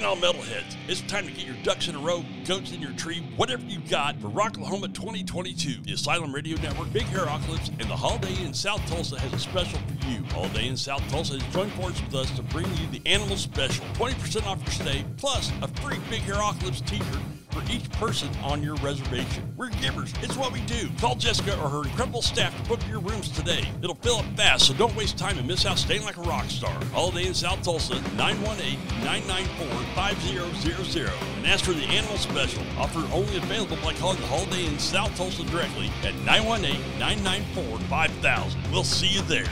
Calling all metalheads. It's time to get your ducks in a row, goats in your tree, whatever you got for Rocklahoma 2022. The Asylum Radio Network, Big Hair Ocalypse, and the Holiday Inn South Tulsa has a special for you. Holiday Inn South Tulsa has joined forces with us to bring you the Animal Special. 20% off your stay, plus a free Big Hair Ocalypse t-shirt for each person on your reservation. We're givers. It's what we do. Call Jessica or her incredible staff to book your rooms today. It'll fill up fast, so don't waste time and miss out staying like a rock star. Holiday Inn South Tulsa, 918-994-5000. And ask for the animal special. Offer only available by calling the Holiday Inn South Tulsa directly at 918-994-5000. We'll see you there.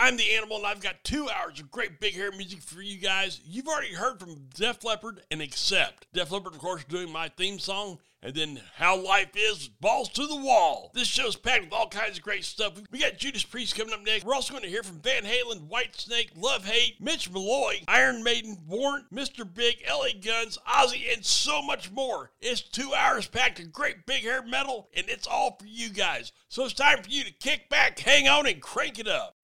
I'm the Animal, and I've got two hours of great big hair music for you guys. You've already heard from Def Leppard and Accept. Def Leppard, of course, doing my theme song, and then How Life Is, Balls to the Wall. This show's packed with all kinds of great stuff. We got Judas Priest coming up next. We're also going to hear from Van Halen, Whitesnake, Love Hate, Mitch Malloy, Iron Maiden, Warrant, Mr. Big, LA Guns, Ozzy, and so much more. It's two hours packed of great big hair metal, and it's all for you guys. So it's time for you to kick back, hang on, and crank it up.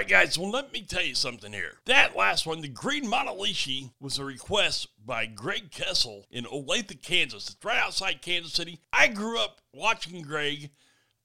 Right, guys. Well, let me tell you something here. That last one, the Green Manalishi, was a request by Greg Kessel in Olathe, Kansas. It's right outside Kansas City. I grew up watching Greg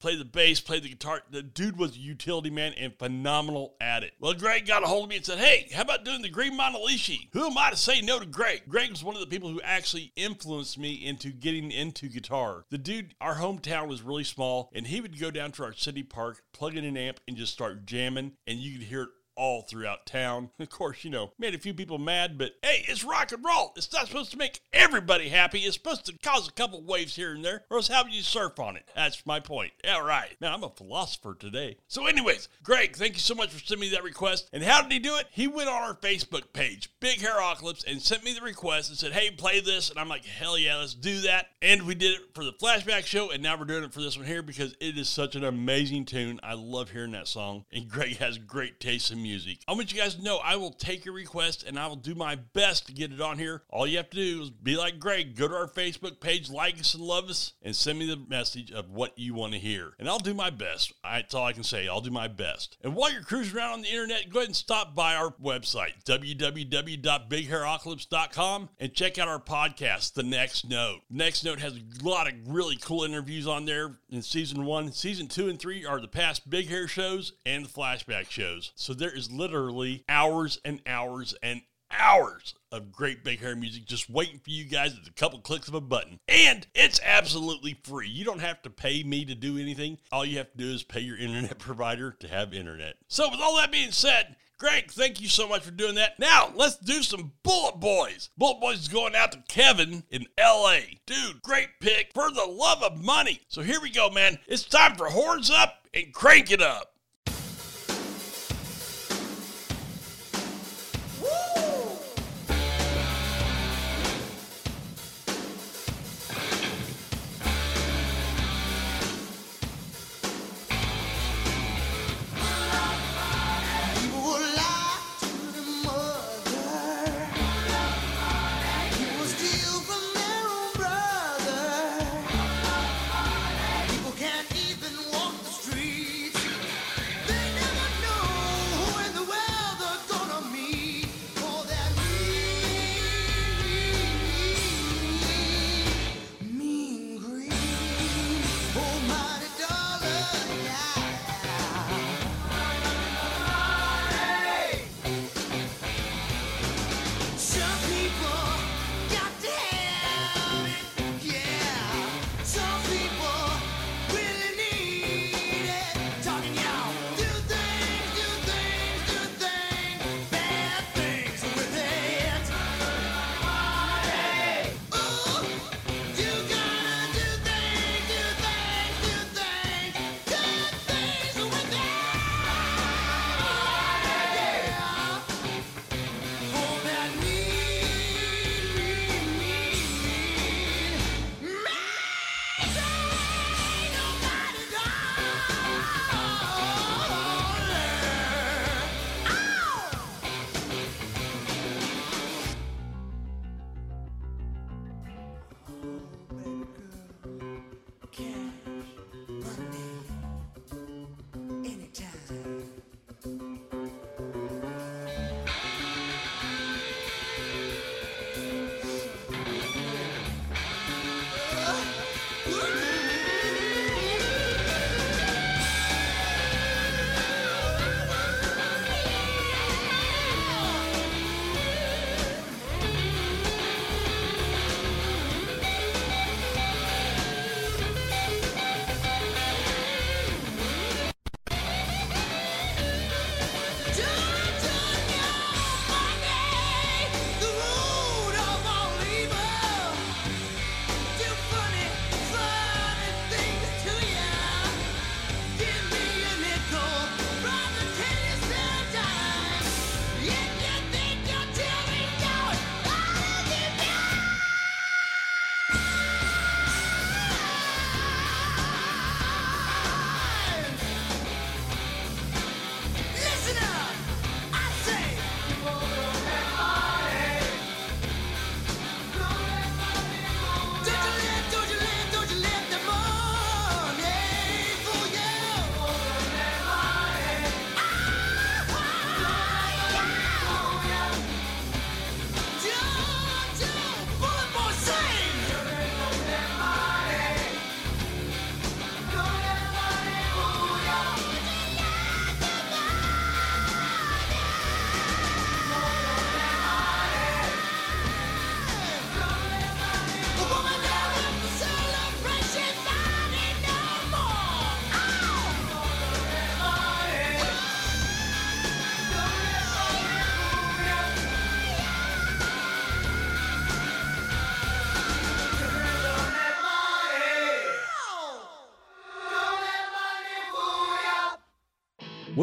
play the bass, play the guitar. The dude was a utility man and phenomenal at it. Well, Greg got a hold of me and said, Hey, how about doing the Green Manalishi? Who am I to say no to Greg? Greg was one of the people who actually influenced me into getting into guitar. The dude, our hometown was really small, and he would go down to our city park, plug in an amp, and just start jamming, and you could hear it all throughout town. Of course, you know, made a few people mad, but hey, it's rock and roll. It's not supposed to make everybody happy. It's supposed to cause a couple waves here and there, or else how would you surf on it? That's my point. All right. Man, I'm a philosopher today. So, anyways, Greg, thank you so much for sending me that request. And how did he do it? He went on our Facebook page, Big Hair Ocalypse, and sent me the request and said, hey, play this. And I'm like, hell yeah, let's do that. And we did it for the flashback show, and now we're doing it for this one here because it is such an amazing tune. I love hearing that song, and Greg has great taste in music. I want you guys to know I will take your request and I will do my best to get it on here. All you have to do is be like Greg, go to our Facebook page, like us and love us, and send me the message of what you want to hear. And I'll do my best. That's all I can say. I'll do my best. And while you're cruising around on the internet, go ahead and stop by our website, www.bighairocalypse.com, and check out our podcast, The Next Note. Next Note has a lot of really cool interviews on there in season one. Season two and three are the past Big Hair shows and the flashback shows. So there is literally hours and hours and hours of great big hair music just waiting for you guys at a couple clicks of a button. And it's absolutely free. You don't have to pay me to do anything. All you have to do is pay your internet provider to have internet. So with all that being said, Greg, thank you so much for doing that. Now, let's do some Bullet Boys. Bullet Boys is going out to Kevin in LA. Dude, great pick for the love of money. So here we go, man. It's time for Horns Up and Crank It Up.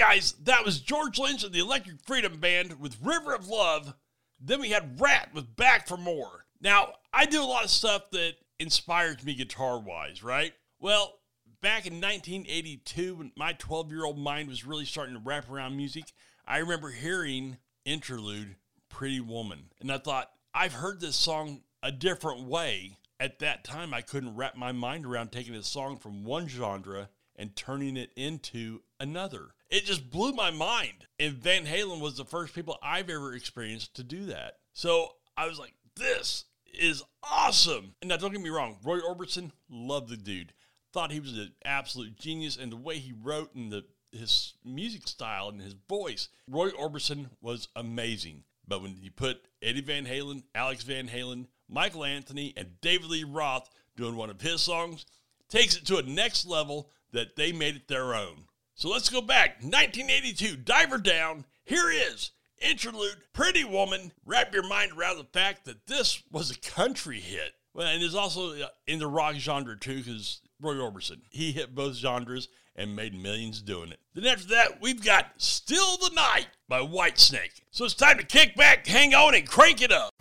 Guys, that was George Lynch and the Electric Freedom Band with River of Love. Then we had Ratt with Back for More. Now, I do a lot of stuff that inspires me guitar wise, right? Well, back in 1982, when my 12 year old mind was really starting to wrap around music, I remember hearing Interlude Pretty Woman. And I thought, I've heard this song a different way. At that time, I couldn't wrap my mind around taking a song from one genre and turning it into another. It just blew my mind. And Van Halen was the first people I've ever experienced to do that. So I was like, this is awesome. And now don't get me wrong, Roy Orbison, loved the dude. Thought he was an absolute genius and the way he wrote and the his music style and his voice. Roy Orbison was amazing. But when you put Eddie Van Halen, Alex Van Halen, Michael Anthony, and David Lee Roth doing one of his songs, takes it to a next level that they made it their own. So let's go back. 1982, Diver Down. Here is Interlude, Pretty Woman. Wrap your mind around the fact that this was a country hit. Well, and it's also uh, in the rock genre too, because Roy Orbison. He hit both genres and made millions doing it. Then after that, we've got Still the Night by Whitesnake. So it's time to kick back, hang on, and crank it up.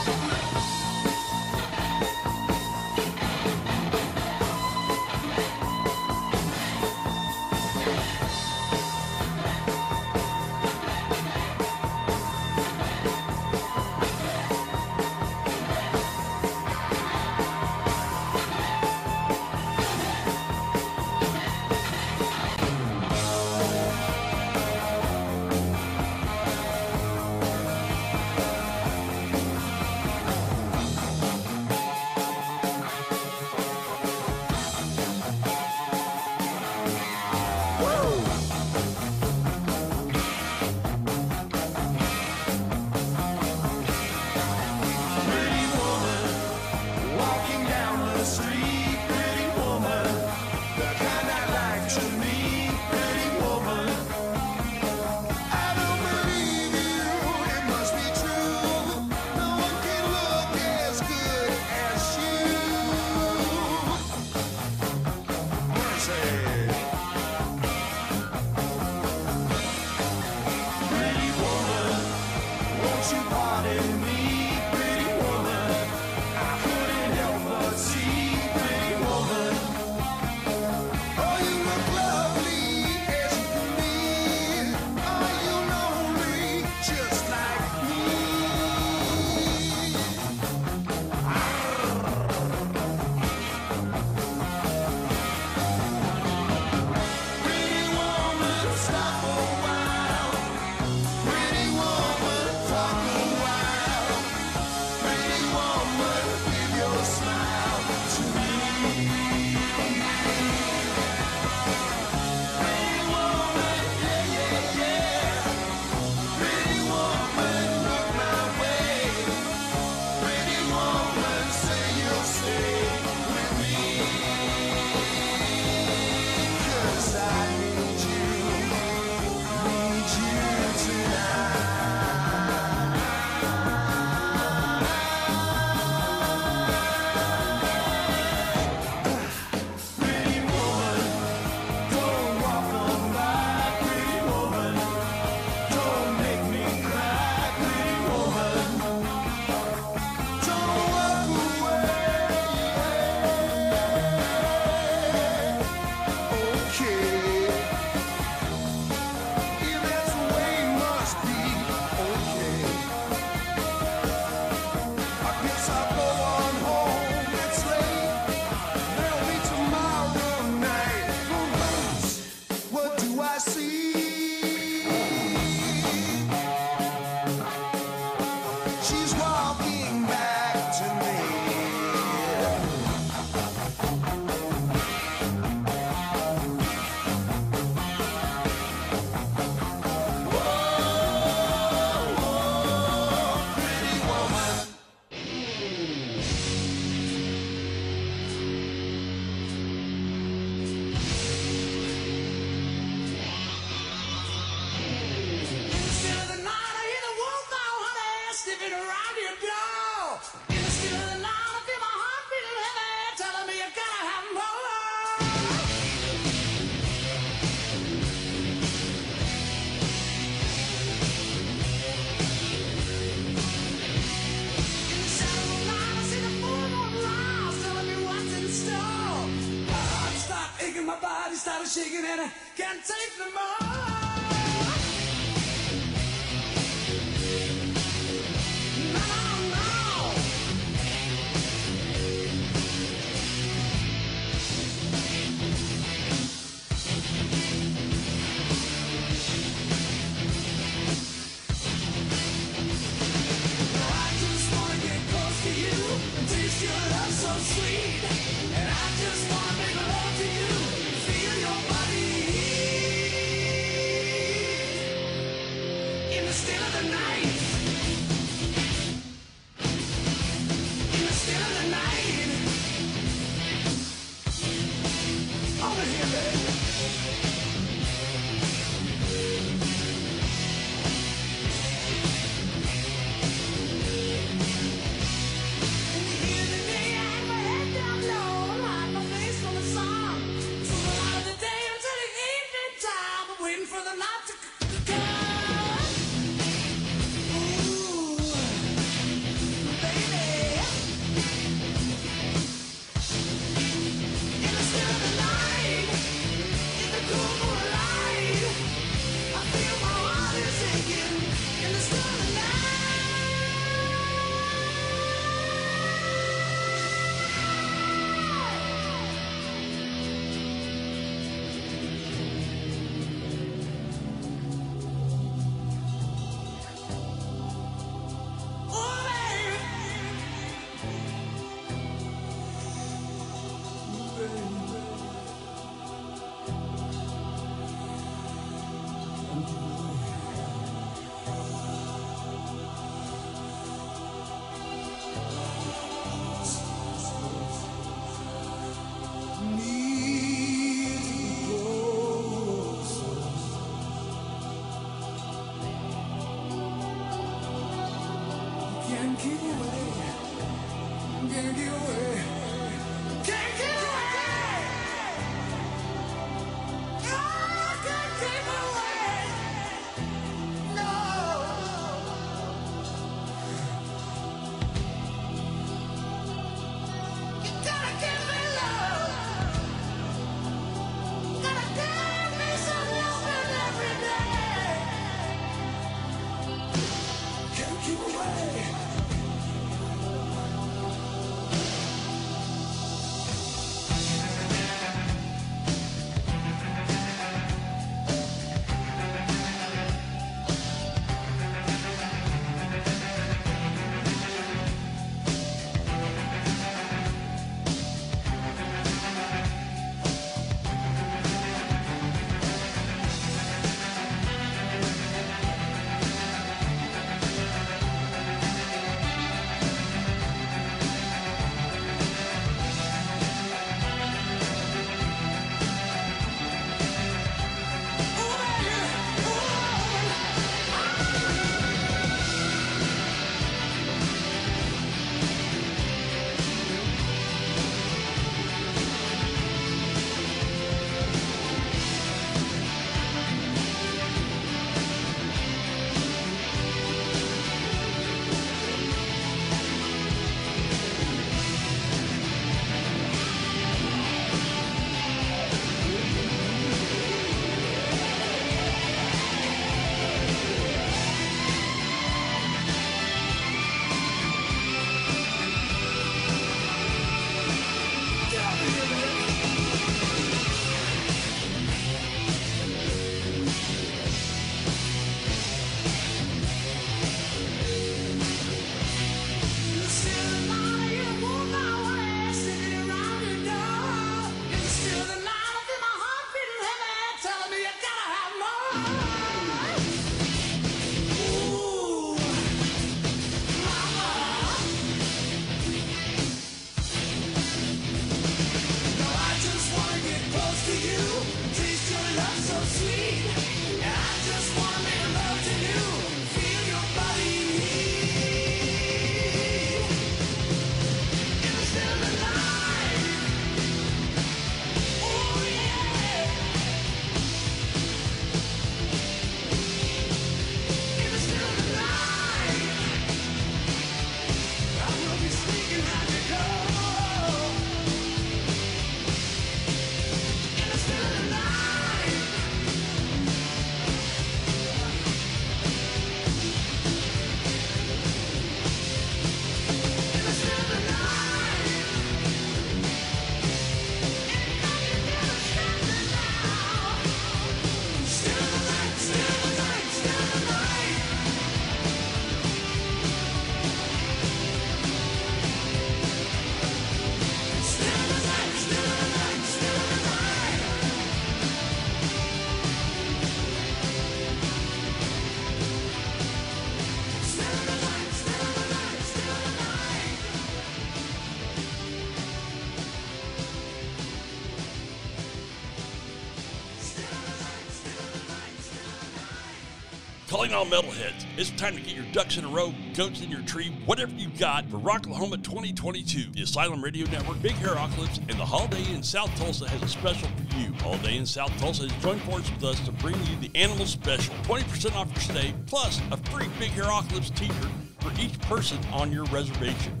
Calling all metalheads. It's time to get your ducks in a row, goats in your tree, whatever you've got for Rocklahoma 2022. The Asylum Radio Network, Big Hair Apocalypse, and the Holiday Inn South Tulsa has a special for you. Holiday Inn South Tulsa has joined forces with us to bring you the Animal Special. 20% off your stay, plus a free Big Hair Apocalypse t-shirt for each person on your reservation.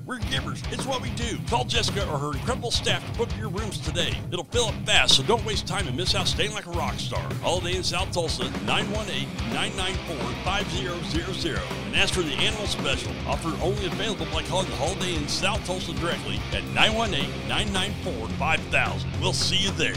It's what we do. Call Jessica or her incredible staff to book your rooms today. It'll fill up fast, so don't waste time and miss out staying like a rock star. Holiday Inn South Tulsa, 918-994-5000. And ask for the animal special. Offer only available by calling the Holiday Inn South Tulsa directly at 918-994-5000. We'll see you there.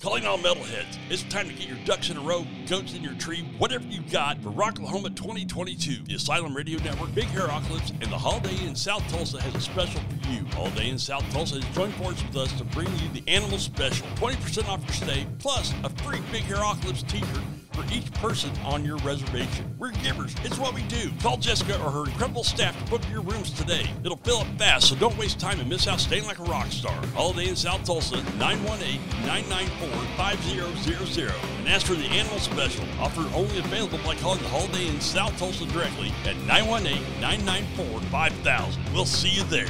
Calling all metalheads, it's time to get your ducks in a row, goats in your tree, whatever you got for Rocklahoma 2022. The Asylum Radio Network, Big Hair Apocalypse, and the Holiday Inn South Tulsa has a special for you. Holiday Inn South Tulsa has joined forces with us to bring you the Animal Special. 20% off your stay, plus a free Big Hair Apocalypse t-shirt for each person on your reservation. We're givers. It's what we do. Call Jessica or her incredible staff to book your rooms today. It'll fill up fast, so don't waste time and miss out staying like a rock star. Holiday Inn South Tulsa, 918-994-5000. And ask for the animal special. Offer only available by calling the Holiday Inn South Tulsa directly at 918-994-5000. We'll see you there.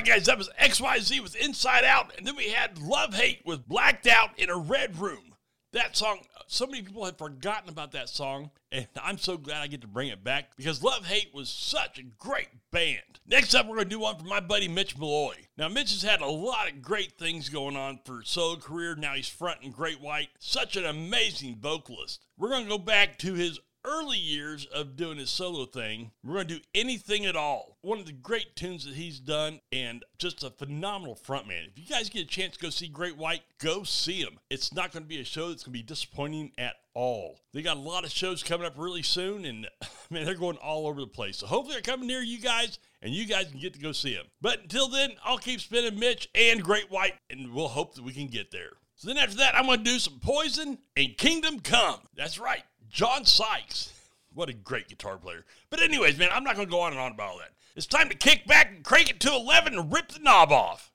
Right, guys, that was XYZ with Inside Out, and then we had Love Hate with Blacked Out in a Red Room. That song, so many people have forgotten about that song, and I'm so glad I get to bring it back because Love Hate was such a great band. Next up, we're going to do one for my buddy Mitch Malloy. Now, Mitch has had a lot of great things going on for his solo career. Now he's fronting Great White, such an amazing vocalist. We're going to go back to his early years of doing his solo thing. We're going to do anything at all. One of the great tunes that he's done, and just a phenomenal frontman. If you guys get a chance to go see Great White, go see him. It's not going to be a show that's going to be disappointing at all. They got a lot of shows coming up really soon, and man, they're going all over the place. So hopefully they're coming near you guys, and you guys can get to go see them. But until then, I'll keep spinning Mitch and Great White, and we'll hope that we can get there. So then after that, I'm going to do some Poison and Kingdom Come. That's right, John Sykes. What a great guitar player. But anyways, man, I'm not going to go on and on about all that. It's time to kick back and crank it to 11 and rip the knob off.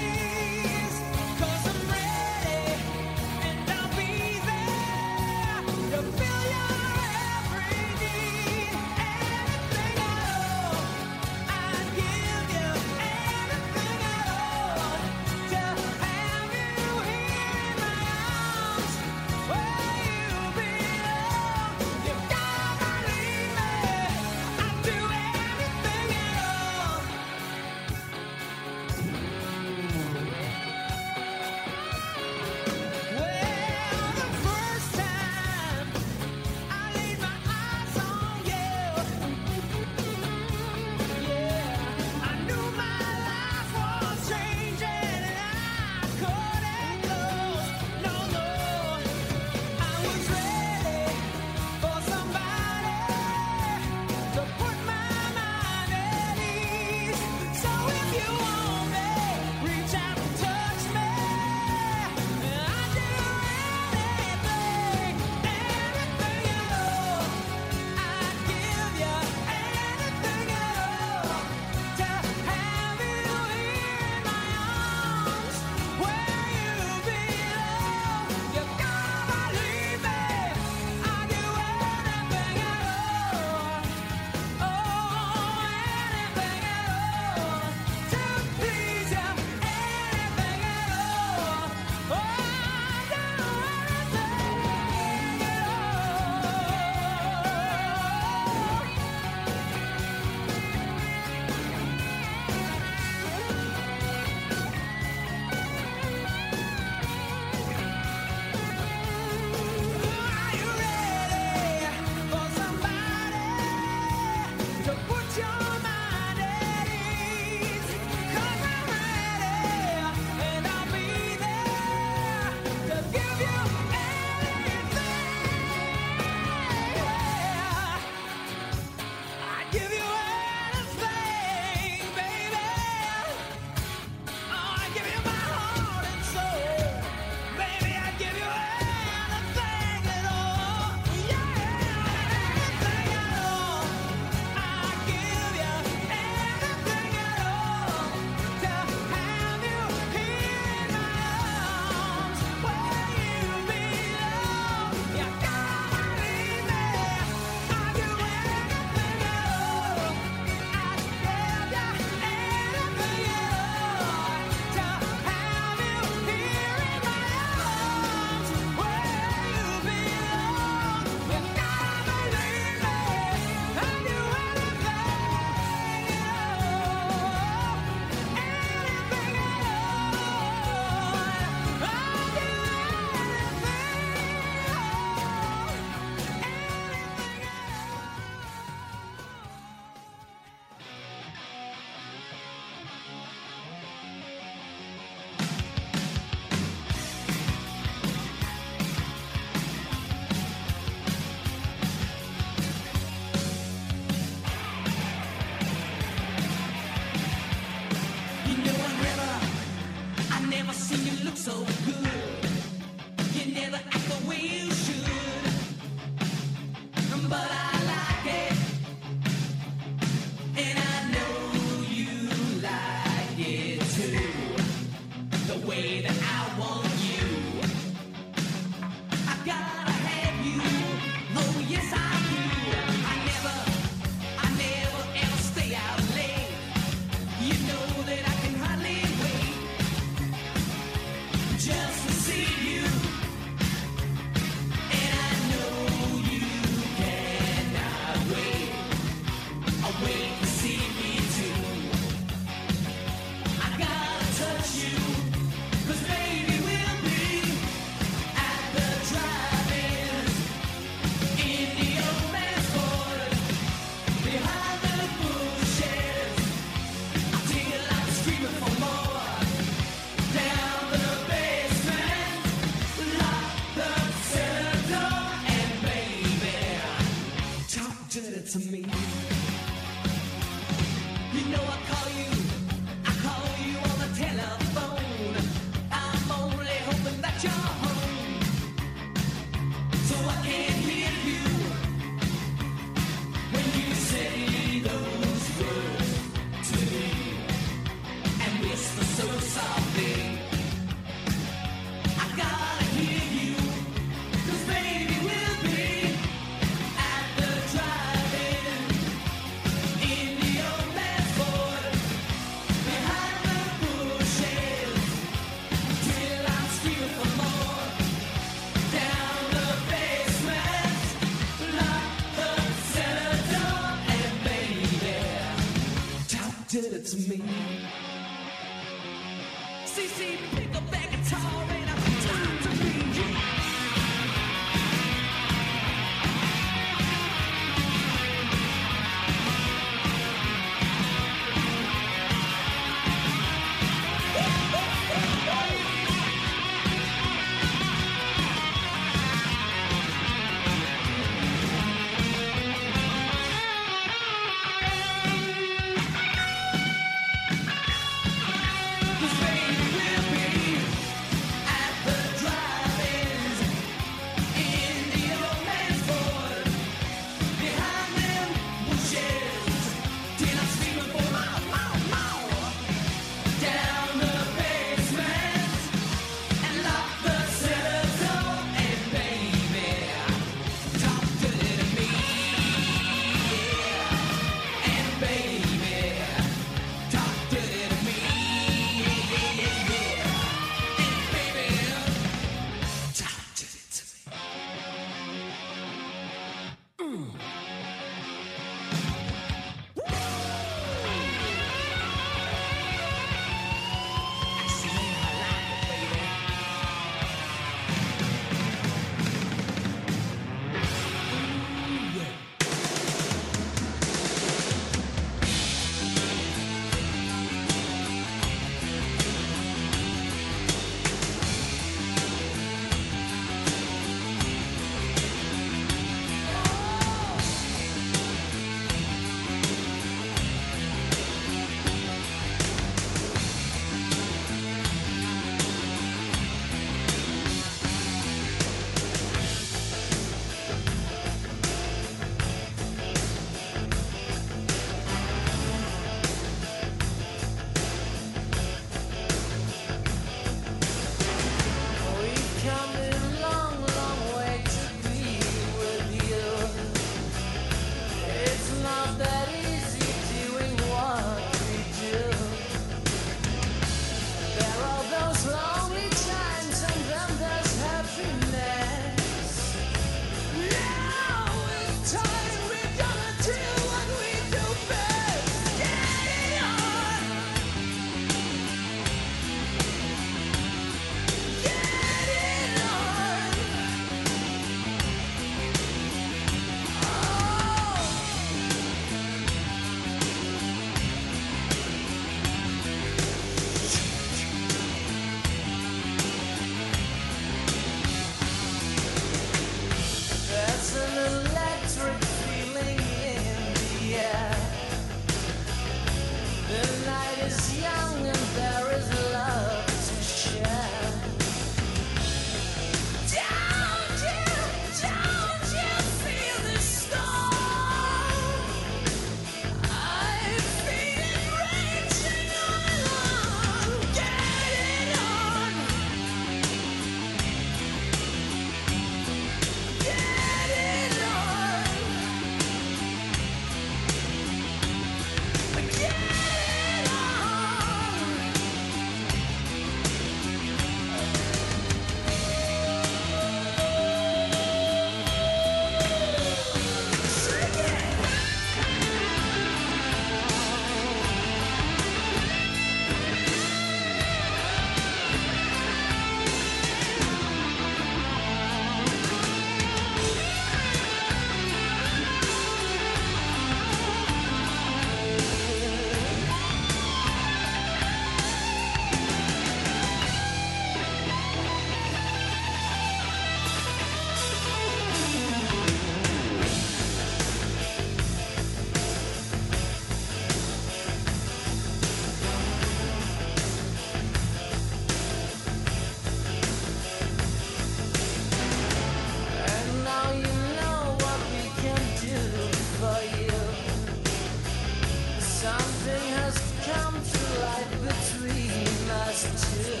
Something has come to light between us two.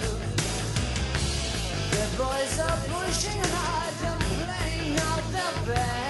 The boys are pushing hard and playing out the best.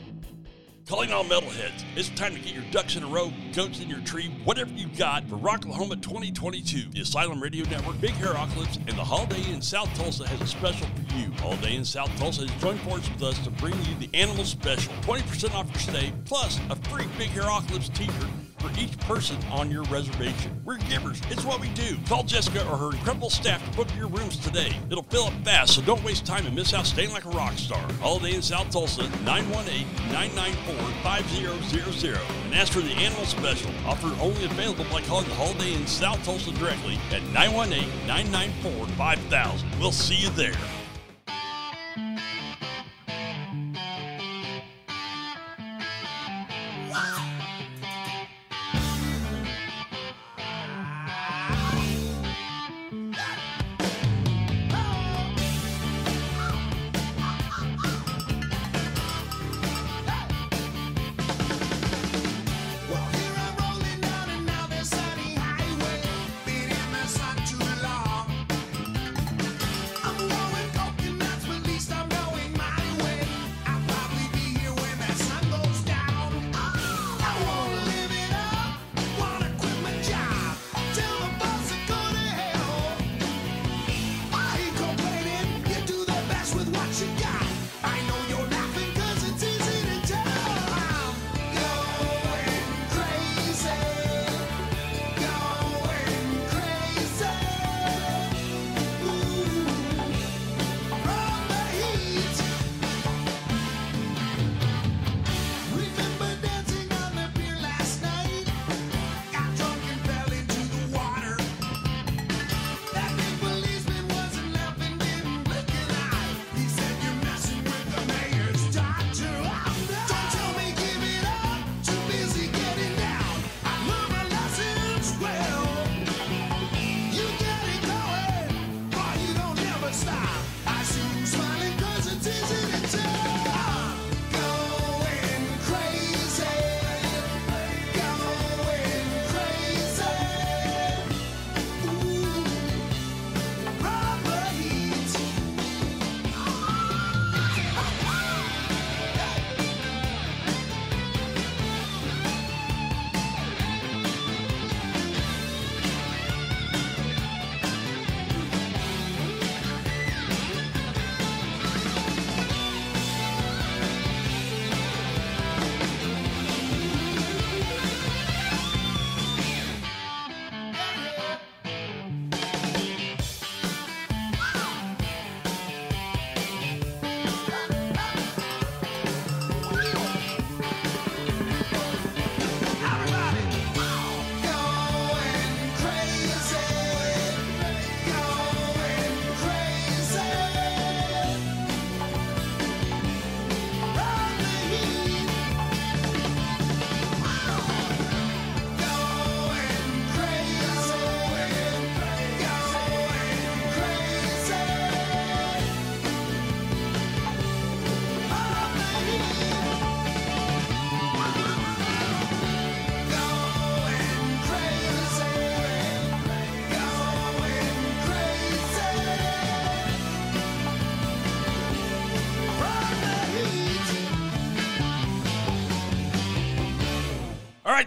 Calling all metalheads, it's time to get your ducks in a row, goats in your tree, whatever you got for Rocklahoma 2022. The Asylum Radio Network, Big Hair-ocolyps, and the Holiday Inn in South Tulsa has a special for you. Holiday Inn in South Tulsa has joined forces with us to bring you the Animal Special. 20% off your stay, plus a free Big Hair-ocolyps t-shirt for each person on your reservation. We're givers. It's what we do. Call Jessica or her incredible staff to book your rooms today. It'll fill up fast, so don't waste time and miss out staying like a rock star. Holiday Inn South Tulsa, 918-994-5000. And ask for the animal special. Offer only available by calling the Holiday Inn South Tulsa directly at 918-994-5000. We'll see you there.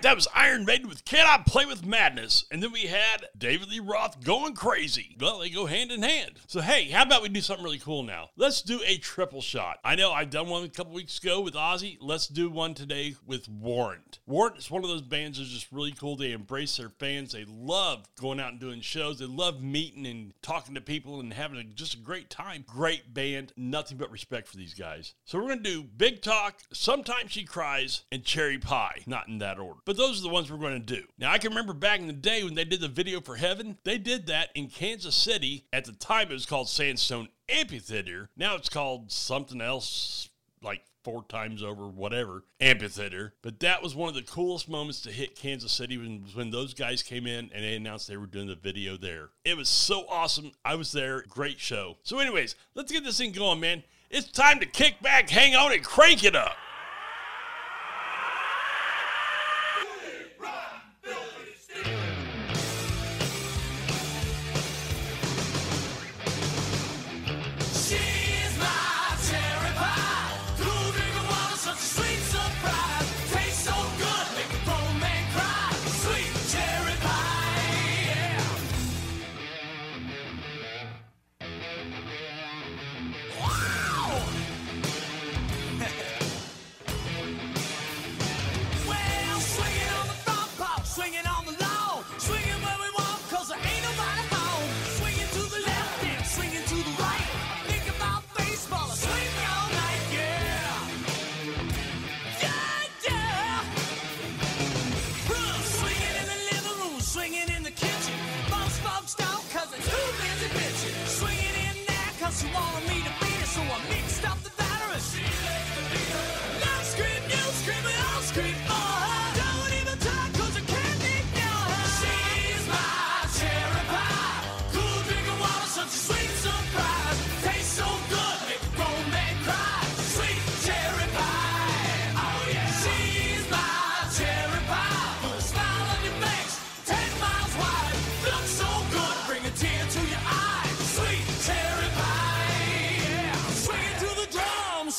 That was Iron Maiden with Can I Play with Madness? And then we had David Lee Roth going crazy. Well, they go hand in hand. So, hey, how about we do something really cool now? Let's do a triple shot. I know I've done one a couple weeks ago with Ozzy. Let's do one today with Warrant. Warrant is one of those bands that's just really cool. They embrace their fans. They love going out and doing shows. They love meeting and talking to people and having a, just a great time. Great band. Nothing but respect for these guys. So, we're going to do Big Talk, Sometimes She Cries, and Cherry Pie. Not in that order. But those are the ones we're going to do. Now, I can remember back in the day when they did the video for for Heaven? They did that in Kansas City. At the time, it was called Sandstone Amphitheater. Now it's called something else like four times over, whatever, amphitheater. But that was one of the coolest moments to hit Kansas City when, when those guys came in and they announced they were doing the video there. It was so awesome. I was there. Great show. So, anyways, let's get this thing going, man. It's time to kick back, hang on, and crank it up.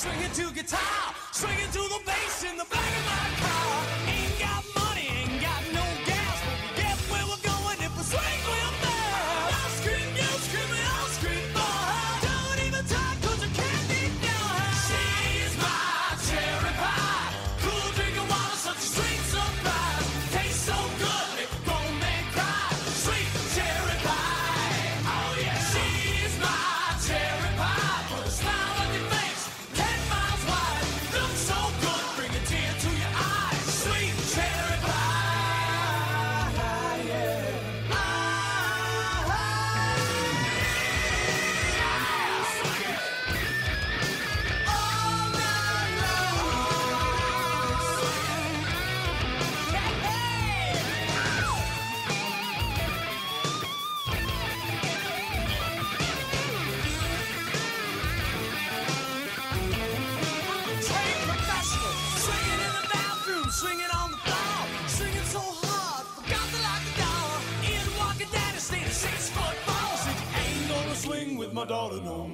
Swing to guitar, swing it to the bass in the back of my car. daughter know.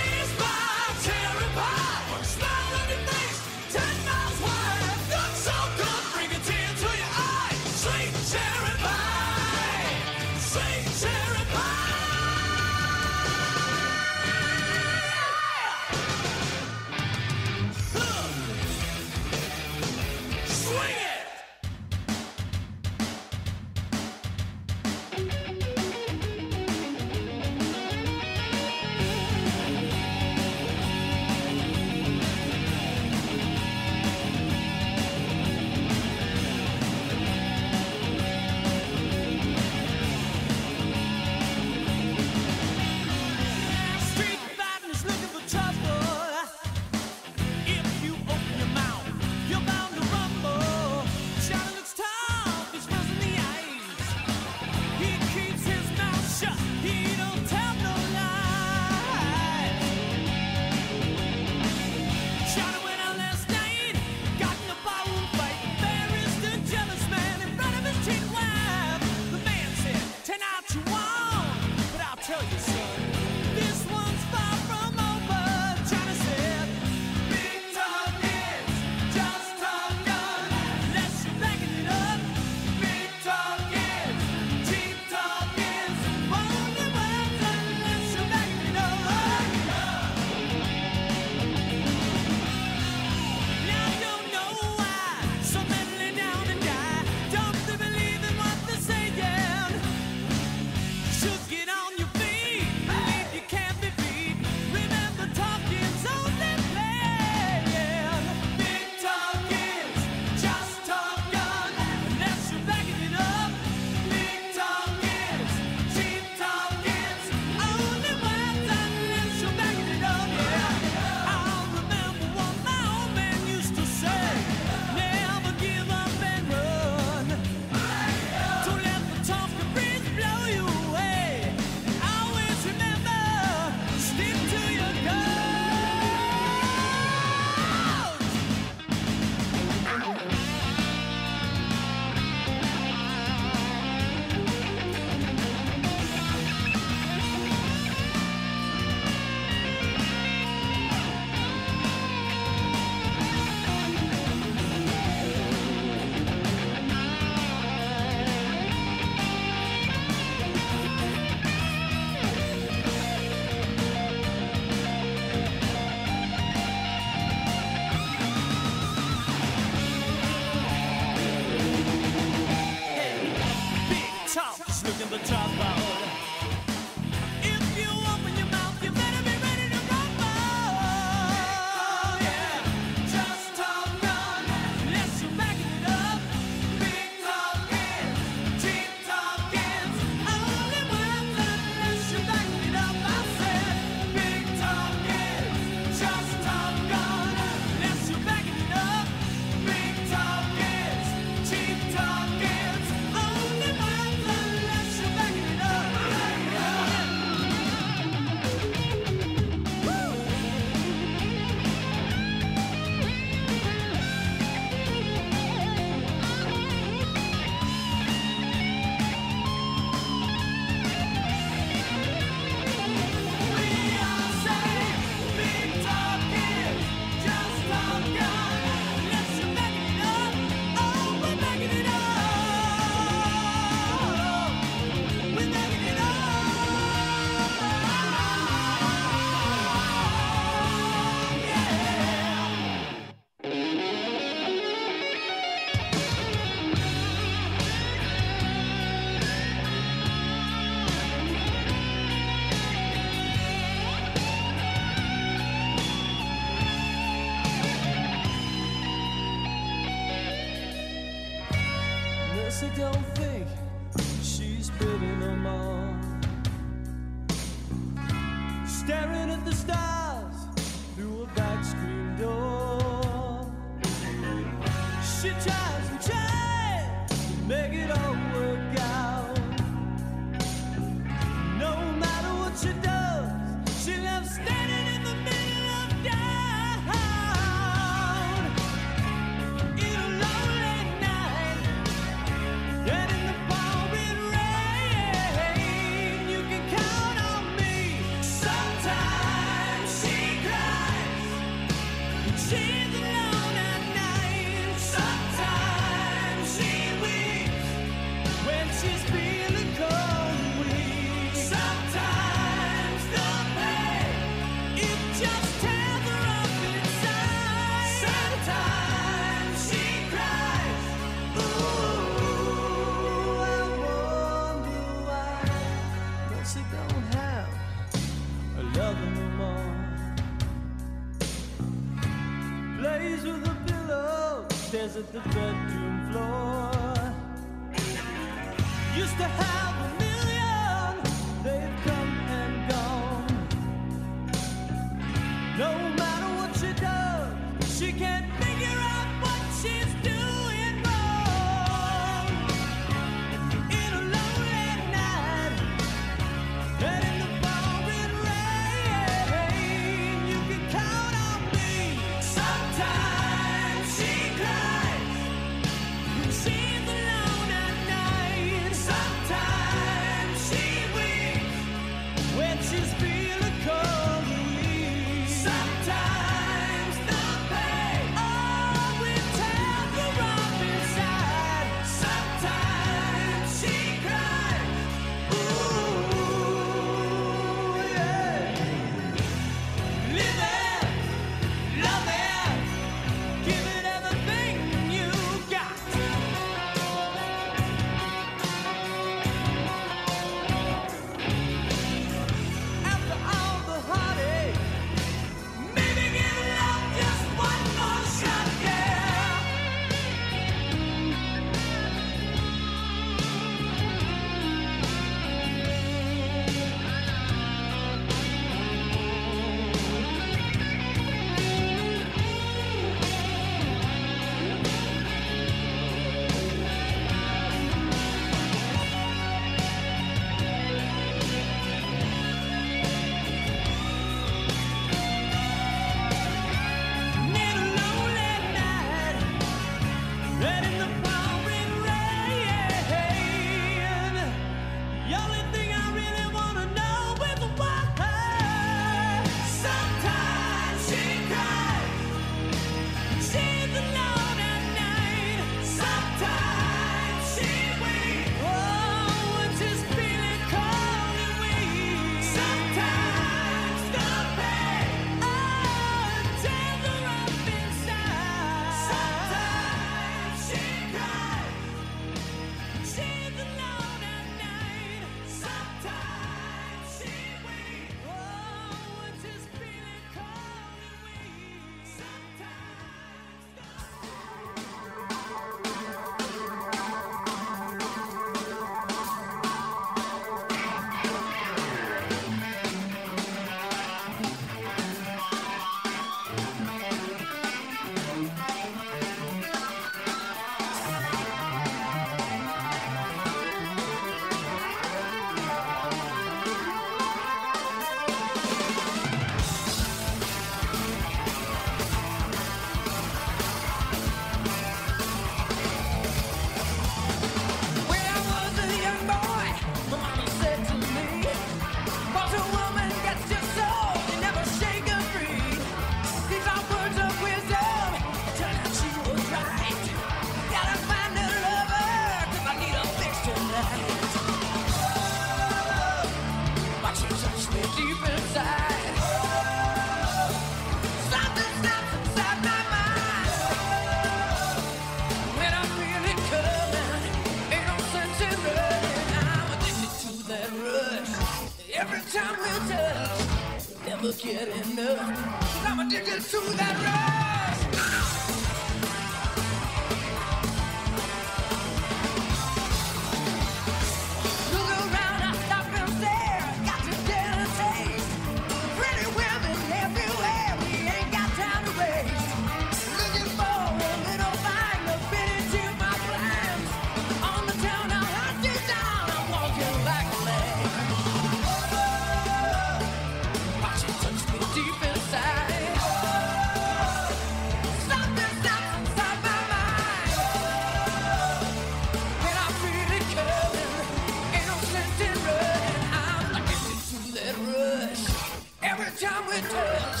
it does.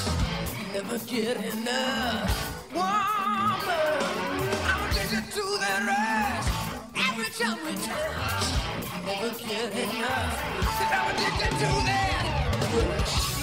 Never get enough. Woman, I'm addicted to that rush. Every time we touch, never get enough. Cause I'm addicted to that rush.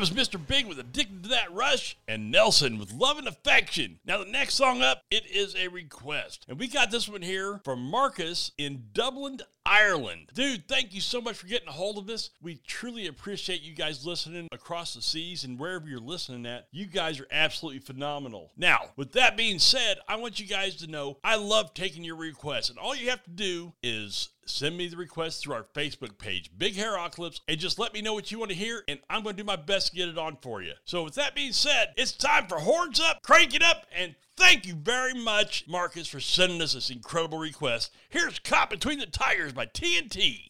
Was Mr. Big with Addicted to That Rush and Nelson with Love and Affection. Now, the next song up, is a request. And we got this one here from Marcus in Dublin, Ireland. Dude, thank you so much for getting a hold of this. We truly appreciate you guys listening across the seas and wherever you're listening at. You guys are absolutely phenomenal. Now, with that being said, I want you guys to know I love taking your requests. And all you have to do is send me the request through our Facebook page, Big Hair-ocolyps, and just let me know what you want to hear, and I'm going to do my best to get it on for you. So, with that being said, it's time for Horns Up, Crank It Up, and thank you very much, Marcus, for sending us this incredible request. Here's Caught Between the Tigers by TNT.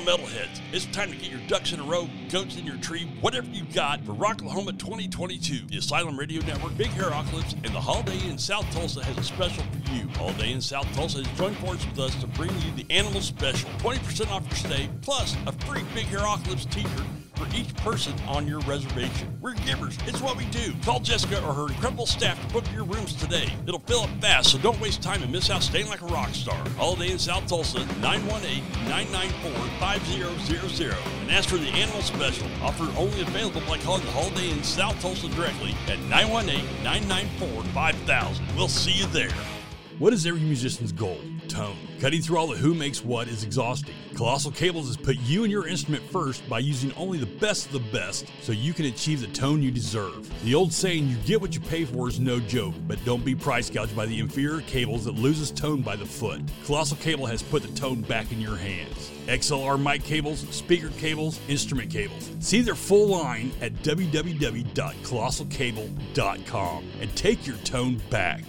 All metalheads. It's time to get your ducks in a row, goats in your tree, whatever you got for Rocklahoma 2022. The Asylum Radio Network, Big Hair-ocolyps, and the Holiday Inn South Tulsa has a special for you. Holiday Inn South Tulsa has joined forces with us to bring you the Animal Special. 20% off your stay, plus a free Big Hair-ocolyps t-shirt for each person on your reservation. We're givers. It's what we do. Call Jessica or her incredible staff to book your rooms today. It'll fill up fast, so don't waste time and miss out staying like a rock star. Holiday Inn South Tulsa, 918-994-5000. And ask for the animal special. Offer only available by calling the Holiday Inn South Tulsa directly at 918-994-5000. We'll see you there. What is every musician's goal? Tone. Cutting through all the who makes what is exhausting. Colossal Cables has put you and your instrument first by using only the best of the best so you can achieve the tone you deserve. The old saying, you get what you pay for, is no joke, but don't be price gouged by the inferior cables that loses tone by the foot. Colossal Cable has put the tone back in your hands. XLR mic cables, speaker cables, instrument cables. See their full line at www.colossalcable.com and take your tone back.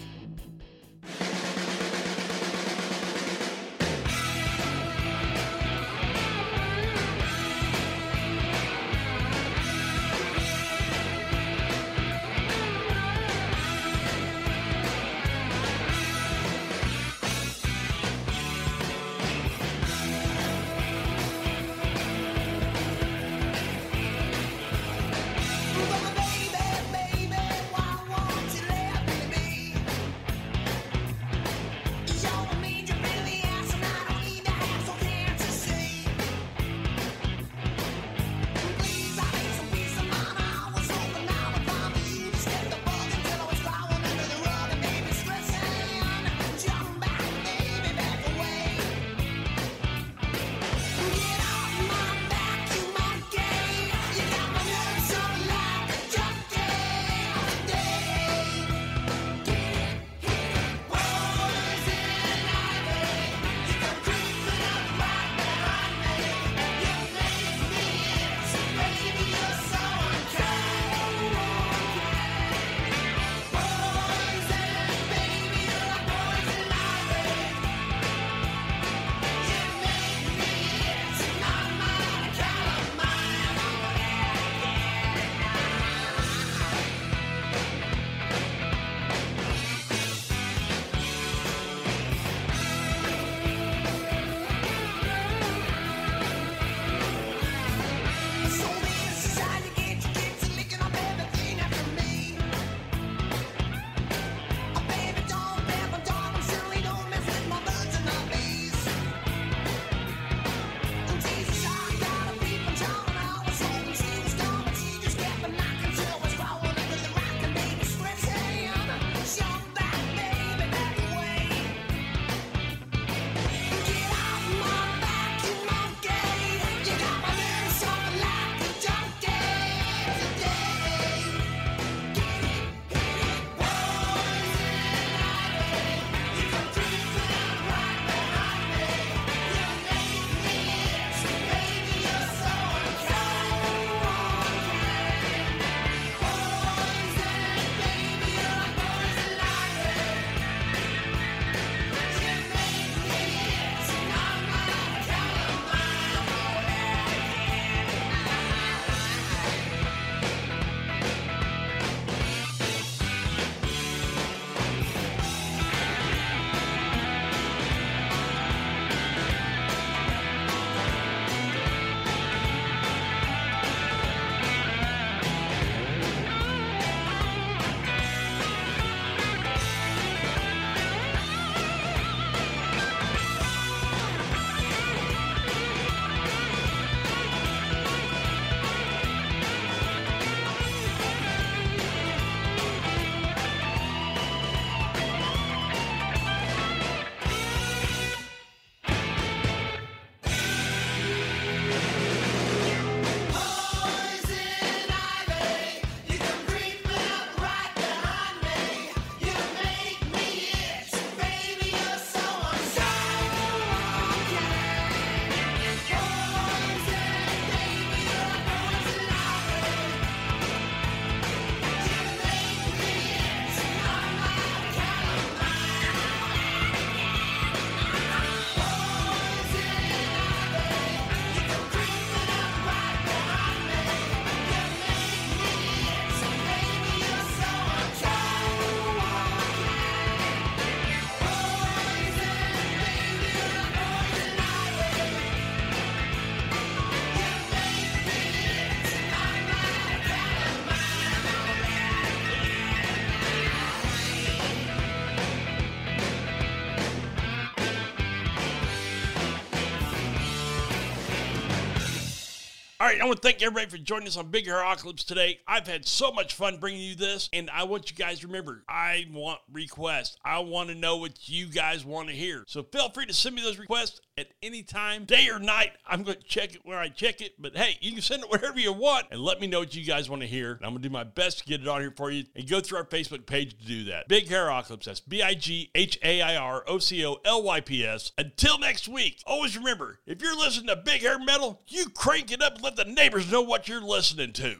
I want to thank everybody for joining us on Big Hair-ocolyps today. I've had so much fun bringing you this, and I want you guys to remember, I want requests. I want to know what you guys want to hear. So feel free to send me those requests at any time, day or night. I'm going to check it where I check it, but hey, you can send it wherever you want and let me know what you guys want to hear. And I'm going to do my best to get it on here for you and go through our Facebook page to do that. Big Hair-ocolyps, that's B I G H A I R O C O L Y P S. Until next week, always remember if you're listening to Big Hair Metal, you crank it up and let the neighbors know what you're listening to.